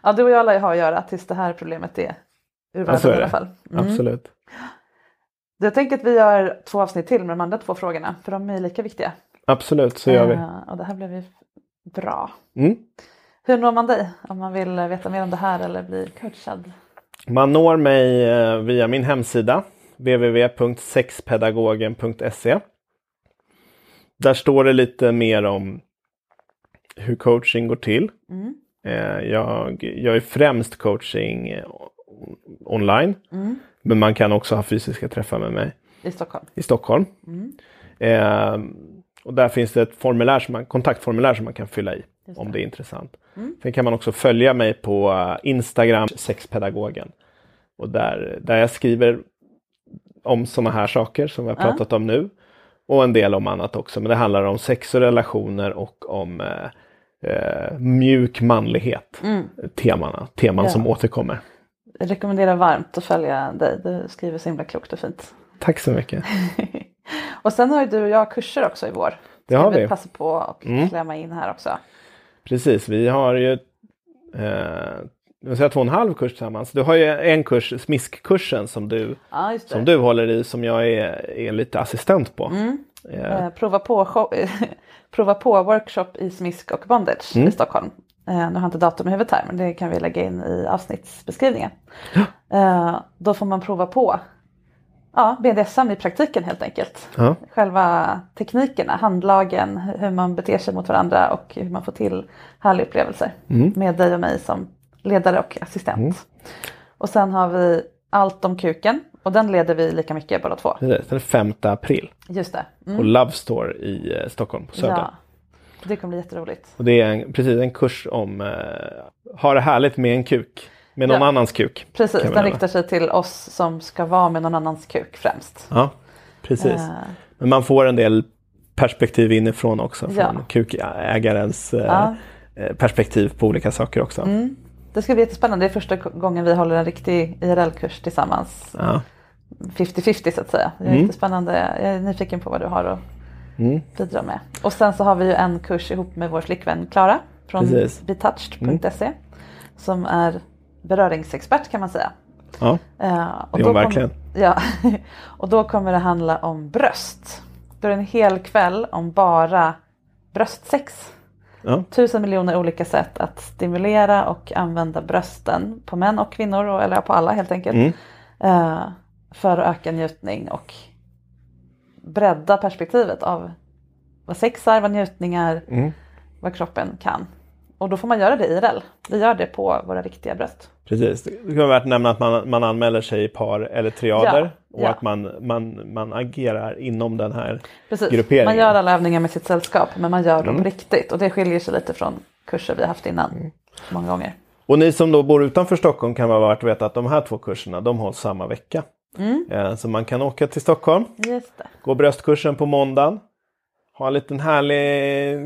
ja, du och jag lär ju ha att göra tills det här problemet är ur Ja, världen är i alla fall. Mm. Absolut. Jag tänker att vi gör två avsnitt till med de andra två frågorna, för de är lika viktiga. Absolut, så gör vi. Eh, och det här blev ju bra. Mm. Hur når man dig om man vill veta mer om det här eller bli coachad? Man når mig eh, via min hemsida www.sexpedagogen.se. Där står det lite mer om hur coaching går till. Mm. Eh, Jag gör främst coaching online. Mm. Men man kan också ha fysiska träffar med mig I Stockholm. i Stockholm. Mm. Eh, och där finns det ett formulär som man, kontaktformulär som man kan fylla i Just om det. det är intressant. Mm. Sen kan man också följa mig på eh, Instagram, sexpedagogen. Och där, där jag skriver om sådana här saker som vi har pratat om nu. Och en del om annat också. Men det handlar om sex och relationer och om eh, eh, mjuk manlighet. Mm. Temana, teman Ja. som återkommer. Jag rekommenderar varmt att följa dig. Du skriver så himla klokt och fint. Tack så mycket. och sen har ju du och jag kurser också i vår. Det har Ska vi. passa på att Mm. klämma in här också. Precis, vi har ju eh, jag säga två och en halv kurs tillsammans. Du har ju en kurs, smiskkursen, som du, Ja, som du håller i, som jag är, är lite assistent på. Mm. Eh, Eh, prova, på, show- prova på workshop i smisk och bondage Mm. i Stockholm. Eh, nu har jag inte datum i huvudet här men det kan vi lägga in i avsnittsbeskrivningen. Eh, då får man prova på ja, BDSM i praktiken helt enkelt. ja, Själva teknikerna, handlagen, hur man beter sig mot varandra och hur man får till härliga upplevelser Mm. med dig och mig som ledare och assistent. Och sen har vi allt om kuken och den leder vi lika mycket båda två. precis. Den 5 april Just det. Mm. på Love Store i eh, Stockholm, på Söder. Ja, det kommer bli jätteroligt. Och det är en, precis en kurs om eh, ha det härligt med en kuk. Med någon Ja. annans kuk. Precis, den nämna. riktar sig till oss som ska vara med någon annans kuk främst. Ja, precis. Eh, Men man får en del perspektiv inifrån också. Från Ja. kukägarens eh, Ja. eh, perspektiv på olika saker också. Mm. Det ska bli jättespännande. Det är första gången vi håller en riktig IRL-kurs tillsammans. Ja. 50-50 så att säga. Det är Mm. jättespännande. Jag är nyfiken på vad du har att Mm. bidra med. Och sen så har vi ju en kurs ihop med vår flickvän Klara från Precis. betouched.se som är beröringsexpert kan man säga. Ja. Eh, Det är hon kom- verkligen. Ja, och då kommer det handla om bröst. Då är det en hel kväll om bara bröstsex. Ja. Tusen miljoner olika sätt att stimulera och använda brösten på män och kvinnor, eller på alla helt enkelt. Mm. Eh, för att öka njutning och bredda perspektivet av vad sex är, vad njutning är, Mm. vad kroppen kan. Och då får man göra det IRL. Vi gör det på våra riktiga bröst. Precis. Det kan vara värt att nämna att man, man anmäler sig i par eller triader. Ja, och ja. att man, man, man agerar inom den här Precis. grupperingen. Man gör alla övningar med sitt sällskap men man gör dem Mm. riktigt och det skiljer sig lite från kurser vi har haft innan. Många gånger. Och ni som då bor utanför Stockholm kan vara värt att veta att de här två kurserna de hålls samma vecka. Mm. Eh, Så man kan åka till Stockholm, det. gå bröstkursen på måndagen, ha en liten härlig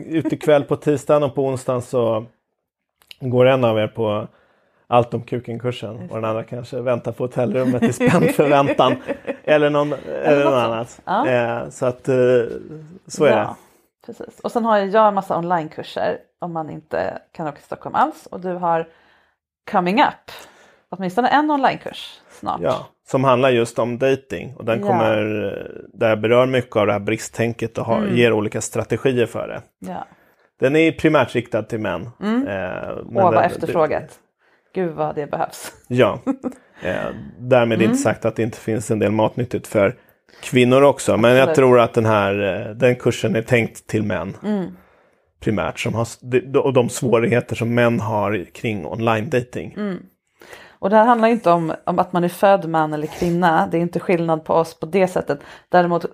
utekväll på tisdagen och på onsdagen så går en av er på allt om kuken-kursen och den andra kanske väntar på hotellrummet i spänd förväntan. eller någon, eller något annat. Ja. Eh, Så att eh, så är det. Ja, precis. Och sen har jag en massa onlinekurser om man inte kan åka till Stockholm alls och du har Coming Up. Åtminstone en onlinekurs snart. Ja, som handlar just om dating och den Ja. kommer, där berör mycket av det här bristtänket och har, Mm. ger olika strategier för det. Ja. Den är primärt riktad till män. Mm. Eh, Åh vad den- efterfrågat. Gud vad det behövs. Ja, eh, därmed Mm. inte sagt att det inte finns en del matnyttigt för kvinnor också. Men jag Absolut. tror att den här eh, den kursen är tänkt till män. Mm. Primärt. Som har, och de svårigheter som män har kring online dating. Mm. Och det här handlar inte om, om att man är född man eller kvinna. Det är inte skillnad på oss på det sättet. Däremot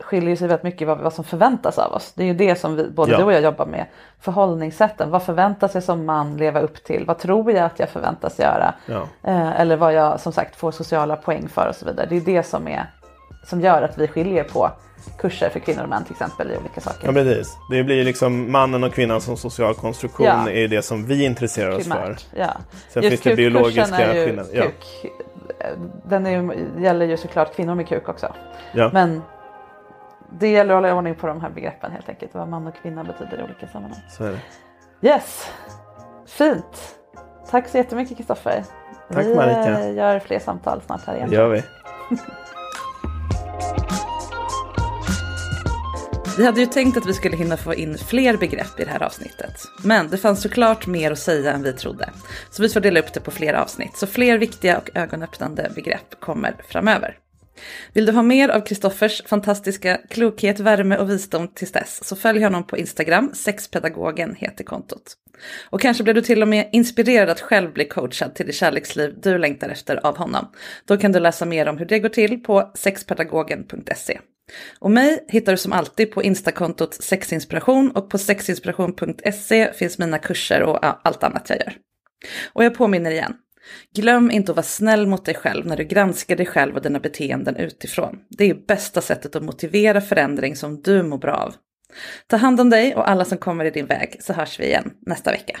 skiljer sig väldigt mycket vad, vad som förväntas av oss. Det är ju det som vi, både Ja. du och jag jobbar med. Förhållningssätten. Vad förväntas jag som man leva upp till? Vad tror jag att jag förväntas göra? Ja. Eh, eller vad jag som sagt får sociala poäng för och så vidare. Det är det som, är, som gör att vi skiljer på kurser för kvinnor och män till exempel i olika saker. Ja, precis. Det blir liksom mannen och kvinnan som social konstruktion Ja. är det som vi intresserar oss Primärt, för. ja. Sen Just finns det biologiska skillnader. Ja. Kuk. Den är ju, gäller ju såklart kvinnor med kuk också. Ja. Men det gäller att hålla ordning på de här begreppen helt enkelt. Vad man och kvinna betyder i olika sammanhang. Så är det. Yes, fint. Tack så jättemycket Kristoffer. Tack, Vi Marika. eh, gör fler samtal snart här igen. Det gör vi. Vi hade ju tänkt att vi skulle hinna få in fler begrepp i det här avsnittet. Men det fanns såklart mer att säga än vi trodde. Så vi får dela upp det på flera avsnitt. Så fler viktiga och ögonöppnande begrepp kommer framöver. Vill du ha mer av Kristoffers fantastiska klokhet, värme och visdom tills dess så följ honom på Instagram, sexpedagogen heter kontot. Och kanske blir du till och med inspirerad att själv bli coachad till det kärleksliv du längtar efter av honom. Då kan du läsa mer om hur det går till på sexpedagogen.se. Och mig hittar du som alltid på instakontot sexinspiration och på sexinspiration.se finns mina kurser och allt annat jag gör. Och jag påminner igen. Glöm inte att vara snäll mot dig själv när du granskar dig själv och dina beteenden utifrån. Det är bästa sättet att motivera förändring som du mår bra av. Ta hand om dig och alla som kommer i din väg så hörs vi igen nästa vecka.